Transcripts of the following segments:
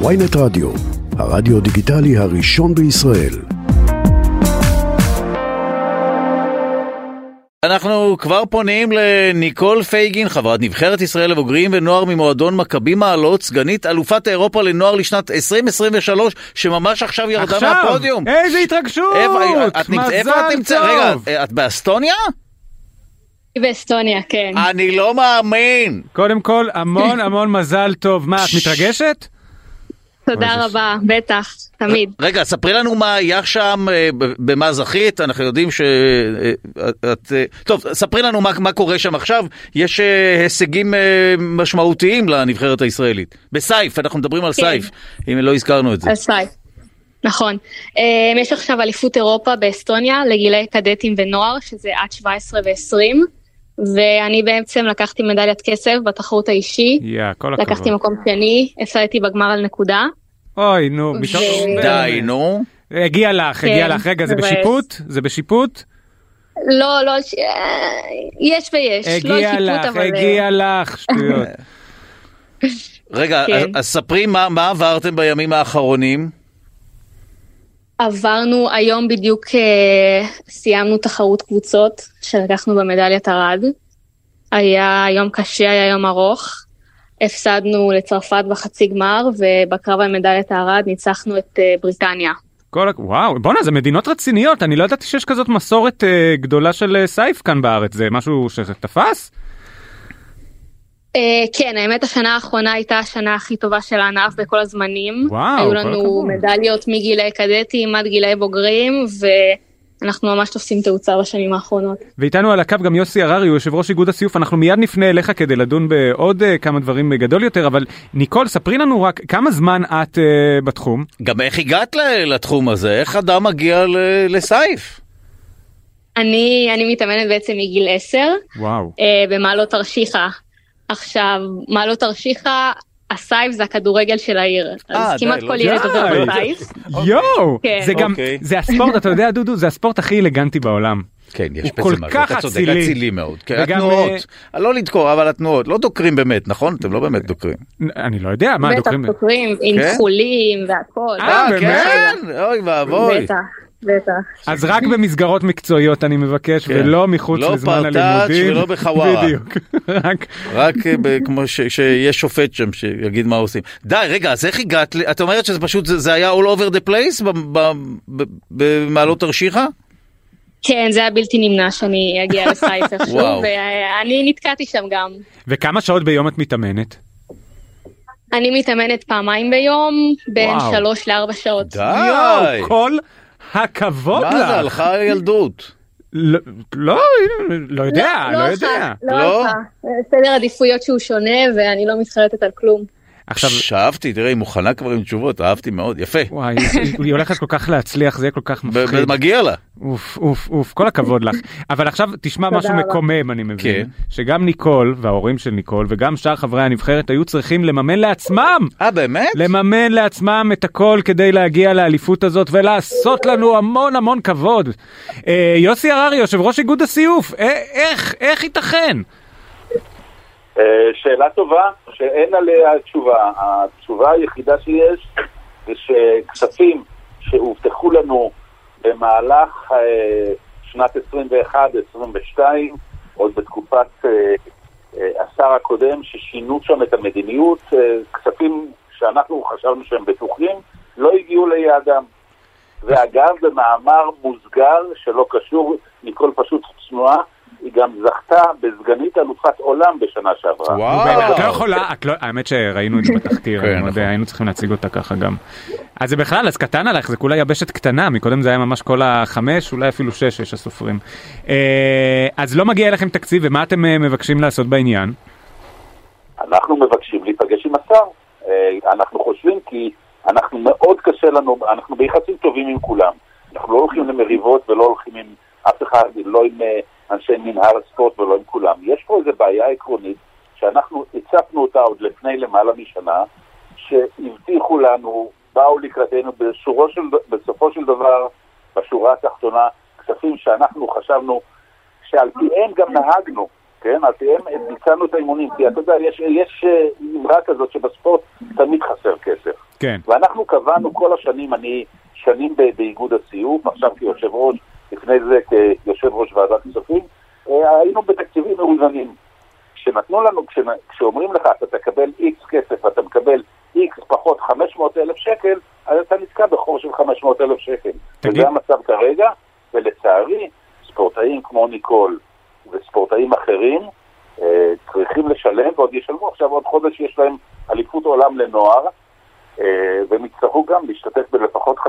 ויינט רדיו, הרדיו דיגיטלי הראשון בישראל. אנחנו כבר פונים לניקול פייגין, חברת נבחרת ישראל לבוגרים ונוער ממועדון מכבי מעלות, סגנית אלופת אירופה לנוער לשנת 2023, שממש עכשיו ירדה עכשיו, מהפודיום. איזה התרגשות! איפה, את נמצ... איפה את מזל נמצאת? רגע, את באסטוניה? באסטוניה, כן. אני לא מאמין. קודם כל, המון המון מזל טוב. מה, את מתרגשת? תודה רבה, בטח, תמיד. רגע, ספרי לנו מה היה שם, אה, במה זכית, אנחנו יודעים שאת... טוב, ספרי לנו מה, מה קורה שם עכשיו. יש אה, הישגים אה, משמעותיים לנבחרת הישראלית. בסייף, אנחנו מדברים על כן. סייף, אם לא הזכרנו את זה. אז ביי. נכון. אה, יש עכשיו אליפות אירופה באסטוניה לגילי קדטים ונוער, שזה עד 17 ו-20, ואני בעצם לקחתי מדליית כסף בתחרות האישי. יא, כל הכבוד. לקחתי מקום שני, הפסדתי בגמר על נקודה. אוי, נו, מתוך... ו- די, נו. הגיע לך, הגיע כן, לך. רגע, זה. בשיפוט? זה בשיפוט? לא, לא, אה, יש ויש, לא הגיע שיפוט, לך, אבל... אה, הגיע לך, שטויות. רגע, כן. אז, אז ספרי מה, מה עברתם בימים האחרונים. עברנו היום בדיוק, אה, סיימנו תחרות קבוצות שלקחנו במדליית ארד. היה יום קשה, היה יום ארוך. הפסדנו לצרפת בחצי גמר, ובקרב על מדליית הארד ניצחנו את אה, בריטניה. כל וואו, בואנה, זה מדינות רציניות. אני לא ידעתי שיש כזאת מסורת אה, גדולה של סייף כאן בארץ. זה משהו שתפס? אה, כן, האמת השנה האחרונה הייתה השנה הכי טובה של הענף בכל הזמנים. וואו, היו לנו. מדליות מגילי קדטים עד גילי בוגרים, ואנחנו ממש תופסים תאוצה בשנים האחרונות. ואיתנו על הקו גם יוסי הררי, הוא יושב ראש איגוד הסיוף, אנחנו מיד נפנה אליך כדי לדון בעוד uh, כמה דברים uh, גדול יותר, אבל ניקול, ספרי לנו רק כמה זמן את uh, בתחום. גם איך הגעת לתחום הזה? איך אדם מגיע לסייף? אני, אני מתאמנת בעצם מגיל 10, וואו. אה, במעלות תרשיחא. עכשיו, מעלות תרשיחא, הסייף זה הכדורגל של העיר. אה, אז כמעט די, כל לא ילד. עובר בסייף. יואו! כן. זה גם, אוקיי. זה הספורט, אתה יודע דודו, זה הספורט הכי אלגנטי בעולם. כן, יש בזה כל משהו, כך אתה צודק, אצילי. מאוד. כן, התנועות, לא לדקור, אבל התנועות, לא דוקרים באמת, נכון? אתם לא באמת דוקרים. אני לא יודע, מה, בטח דוקרים... דוקרים, עם כן? חולים והכל. אה, בטח, באמת? אוי ואבוי. בטח. אז רק במסגרות מקצועיות אני מבקש, כן. ולא מחוץ לא לזמן פרטאץ' הלימודים. ולא בחווארה. בדיוק. רק... רק אה, ב- כמו ש- שיש שופט שם שיגיד מה עושים. די, רגע, אז איך הגעת? את אומרת שזה פשוט, זה זה היה all over the place ב- ב- ב- במעלות תרשיחא? כן, זה היה בלתי נמנע שאני אגיע לסייף איכשהו, וואו. ואני נתקעתי שם גם. וכמה שעות ביום את מתאמנת? אני מתאמנת פעמיים ביום, בין וואו. שלוש לארבע שעות. די. כל הכבוד מה זה, לך. הלכה הילדות. לא, לא, לא יודע, לא יודע. הלכה, לא? לא הלכה. סדר עדיפויות שהוא שונה ואני לא מתחרטת על כלום. עכשיו, שאבתי, תראה, היא מוכנה כבר עם תשובות, אהבתי מאוד, יפה. וואי, היא- הולכת כל כך להצליח, זה יהיה כל כך מפחיד. מגיע לה. אוף, אוף, אוף, כל הכבוד לך. אבל עכשיו תשמע משהו. מקומם, אני מבין. כן. שגם ניקול וההורים של ניקול וגם שאר חברי הנבחרת היו צריכים לממן לעצמם, אה, באמת? לממן לעצמם את הכל כדי להגיע לאליפות הזאת ולעשות לנו המון המון כבוד. אה, יוסי הררי, יושב ראש איגוד הסיוף, אה, איך, איך ייתכן? אה, שאלה טובה, שאין עליה תשובה. התשובה היחידה שיש זה שכספים שהובטחו לנו במהלך אה, שנת 21-22, עוד בתקופת אה, השר הקודם, ששינו שם את המדיניות, כספים שאנחנו חשבנו שהם בטוחים, לא הגיעו ליעדם. ואגב, במאמר מוסגר שלא קשור, ניקול פשוט צנועה, היא גם זכתה בסגנית אלופת עולם בשנה שעברה. וואו. את לא יכולה, את לא, האמת שראינו את זה בתחקיר, כן, נכון. היינו צריכים להציג אותה ככה גם. אז זה בכלל, אז קטן עלייך, זה כולה יבשת קטנה, מקודם זה היה ממש כל החמש, אולי אפילו שש, יש הסופרים. אה, אז לא מגיע אליכם תקציב, ומה אתם אה, מבקשים לעשות בעניין? אנחנו מבקשים להיפגש עם השר. אה, אנחנו חושבים כי אנחנו מאוד קשה לנו, אנחנו ביחסים טובים עם כולם. אנחנו לא הולכים למריבות ולא הולכים עם אף אחד, לא עם אנשי מנהל הספורט ולא עם כולם. יש פה איזו בעיה עקרונית שאנחנו הצפנו אותה עוד לפני למעלה משנה, שהבטיחו לנו, באו לקראתנו של, בסופו של דבר, בשורה התחתונה, כספים שאנחנו חשבנו שעל פיהם גם נהגנו. כן? על פיהם ביצענו את האימונים, כי אתה יודע, יש, יש אה, אמרה כזאת שבספורט תמיד חסר כסף. כן. ואנחנו קבענו כל השנים, אני שנים באיגוד הסיוף, עכשיו כיושב ראש, לפני זה כיושב ראש ועדת כספים, אה, היינו בתקציבים מאוזנים. כשנתנו לנו, כשאומרים לך אתה תקבל איקס כסף ואתה מקבל איקס פחות 500 אלף שקל, אז אתה נתקע בחור של 500 אלף שקל. תגיד- וזה המצב כרגע, ולצערי, ספורטאים כמו ניקול וספורטאים אחרים אה, צריכים לשלם, ועוד ישלמו עכשיו עוד חודש, יש להם אליפות עולם לנוער, אה, והם יצטרכו גם להשתתף בלפחות 50%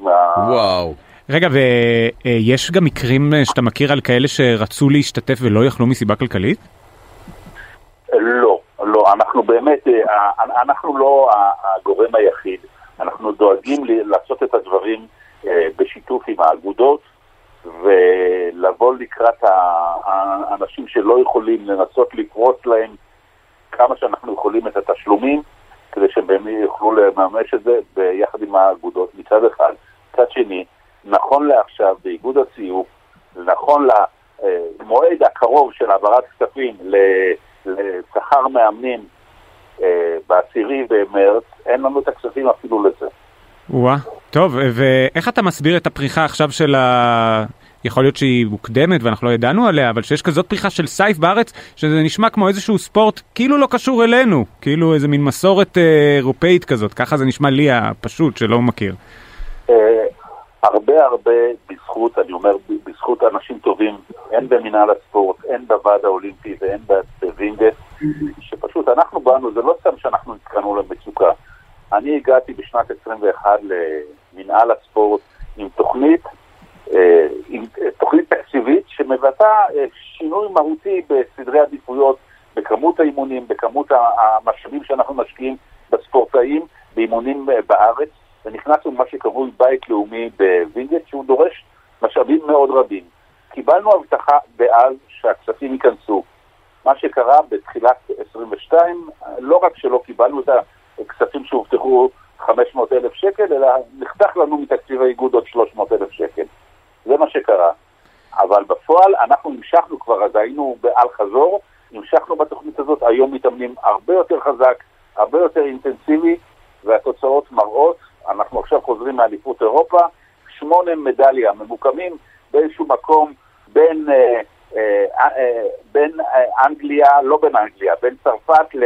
מה... וואו. רגע, ויש גם מקרים אה, שאתה מכיר על כאלה שרצו להשתתף ולא יכלו מסיבה כלכלית? לא, לא, אנחנו באמת, אה, אנחנו לא הגורם היחיד, אנחנו דואגים לעשות את הדברים אה, בשיתוף עם האגודות ולבוא לקראת האנשים שלא יכולים, לנסות לפרוץ להם כמה שאנחנו יכולים את התשלומים כדי שהם יוכלו לממש את זה ביחד עם האגודות מצד אחד. מצד שני, נכון לעכשיו באיגוד הציוף, נכון למועד הקרוב של העברת כספים לשכר מאמנים אה, בעשירי במרץ, אין לנו את הכספים אפילו לזה. וואה, טוב, ואיך אתה מסביר את הפריחה עכשיו של ה... יכול להיות שהיא מוקדמת ואנחנו לא ידענו עליה, אבל שיש כזאת פריחה של סייף בארץ, שזה נשמע כמו איזשהו ספורט כאילו לא קשור אלינו, כאילו איזה מין מסורת אה, אירופאית כזאת, ככה זה נשמע לי הפשוט שלא מכיר. הרבה הרבה בזכות, אני אומר, בזכות אנשים טובים, הן במינהל הספורט, הן בוועד האולימפי והן בווינגייט, שפשוט אנחנו באנו, זה לא סתם שאנחנו נתקענו למצוקה. אני הגעתי בשנת 21 למינהל הספורט עם תוכנית, אה, עם תוכנית תקציבית שמבטאה אה, שינוי מהותי בסדרי עדיפויות, בכמות האימונים, בכמות המשאבים שאנחנו משקיעים בספורטאים, באימונים אה, בארץ. ונכנסנו למה שקרוי בית לאומי בווינגייט, שהוא דורש משאבים מאוד רבים. קיבלנו הבטחה דאז שהכספים ייכנסו. מה שקרה בתחילת 22, לא רק שלא קיבלנו את הכספים שהובטחו 500 אלף שקל, אלא נחתך לנו מתקציב האיגוד עוד 300 אלף שקל. זה מה שקרה. אבל בפועל אנחנו המשכנו כבר, אז היינו באל חזור, המשכנו בתוכנית הזאת, היום מתאמנים הרבה יותר חזק, הרבה יותר אינטנסיבי, והתוצאות מראות, חוזרים מאליפות אירופה, שמונה מדליה ממוקמים באיזשהו מקום בין, אה, אה, אה, בין אה, אנגליה, לא בין אנגליה, בין צרפת ל,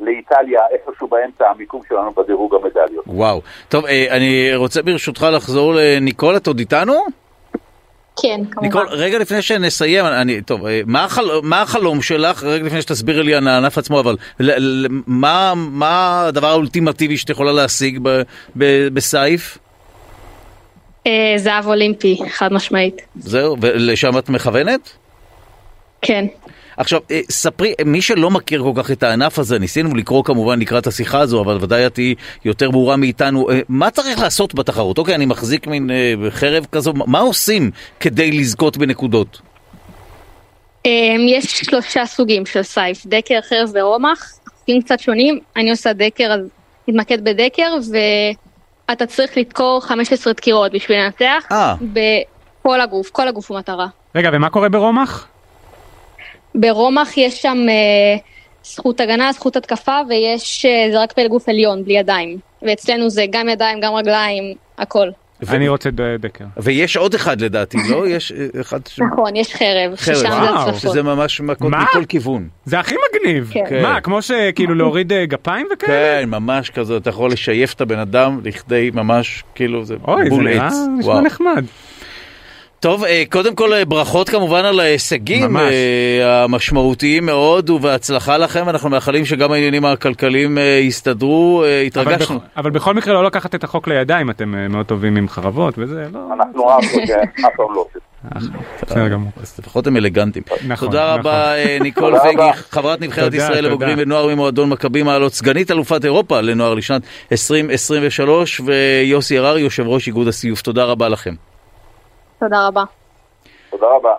לאיטליה, איפשהו באמצע המיקום שלנו בדירוג המדליות. וואו. טוב, אה, אני רוצה ברשותך לחזור לניקול, את עוד איתנו? כן, כמובן. ניקול, רגע לפני שנסיים, אני, טוב, אה, מה, החל, מה החלום שלך, רגע לפני שתסבירי לי על הענף עצמו, אבל ל, ל, מה, מה הדבר האולטימטיבי שאת יכולה להשיג ב, ב, בסייף? אה, זהב אולימפי, חד משמעית. זהו, ולשם את מכוונת? כן. עכשיו, אה, ספרי, מי שלא מכיר כל כך את הענף הזה, ניסינו לקרוא כמובן לקראת השיחה הזו, אבל ודאי את תהיי יותר ברורה מאיתנו. אה, מה צריך לעשות בתחרות? אוקיי, אני מחזיק מין אה, חרב כזו, מה עושים כדי לזכות בנקודות? אה, יש שלושה סוגים של סייף, דקר, חרב ורומח, חוקים קצת שונים, אני עושה דקר אז נתמקד בדקר ואתה צריך לדקור 15 דקירות בשביל לנצח אה. בכל הגוף, כל הגוף הוא מטרה. רגע, ומה קורה ברומח? ברומח יש שם אה, זכות הגנה, זכות התקפה ויש, אה, זה רק פלג גוף עליון, בלי ידיים. ואצלנו זה גם ידיים, גם רגליים, הכל. ו- אני רוצה דקר. ויש עוד אחד לדעתי, לא? יש אה, אחד ש... נכון, יש חרב, חרב, ששם זה הצלפות. שזה ממש מכות? מכל כיוון. זה הכי מגניב. כן. כן. מה, כמו שכאילו להוריד אה, גפיים וכאלה? כן, ממש כזה, אתה יכול לשייף את הבן אדם לכדי ממש, כאילו, זה אוי, זה בול נראה עץ. נשמע וואו. נחמד. טוב, אה, קודם כל אה, ברכות כמובן על ההישגים ממש. אה, המשמעותיים מאוד ובהצלחה לכם, אנחנו מאחלים שגם העניינים הכלכליים יסתדרו, אה, אבל התרגשנו. בכ- אבל בכל מקרה לא לקחת את החוק לידיים, אתם מאוד טובים עם חרבות וזה, לא... אנחנו אף פעם לא עושים. בסדר גמור. אז לפחות הם אלגנטים. נכון, תודה נכון. רבה אה, ניקול תודה פייגי, רבה. חברת נבחרת תודה, ישראל תודה. לבוגרים ונוער ממועדון מכבי מעלות, סגנית אלופת אירופה לנוער לשנת 2023, ויוסי הררי, יושב ראש איגוד הסיוף. תודה רבה לכם. תודה רבה. תודה רבה.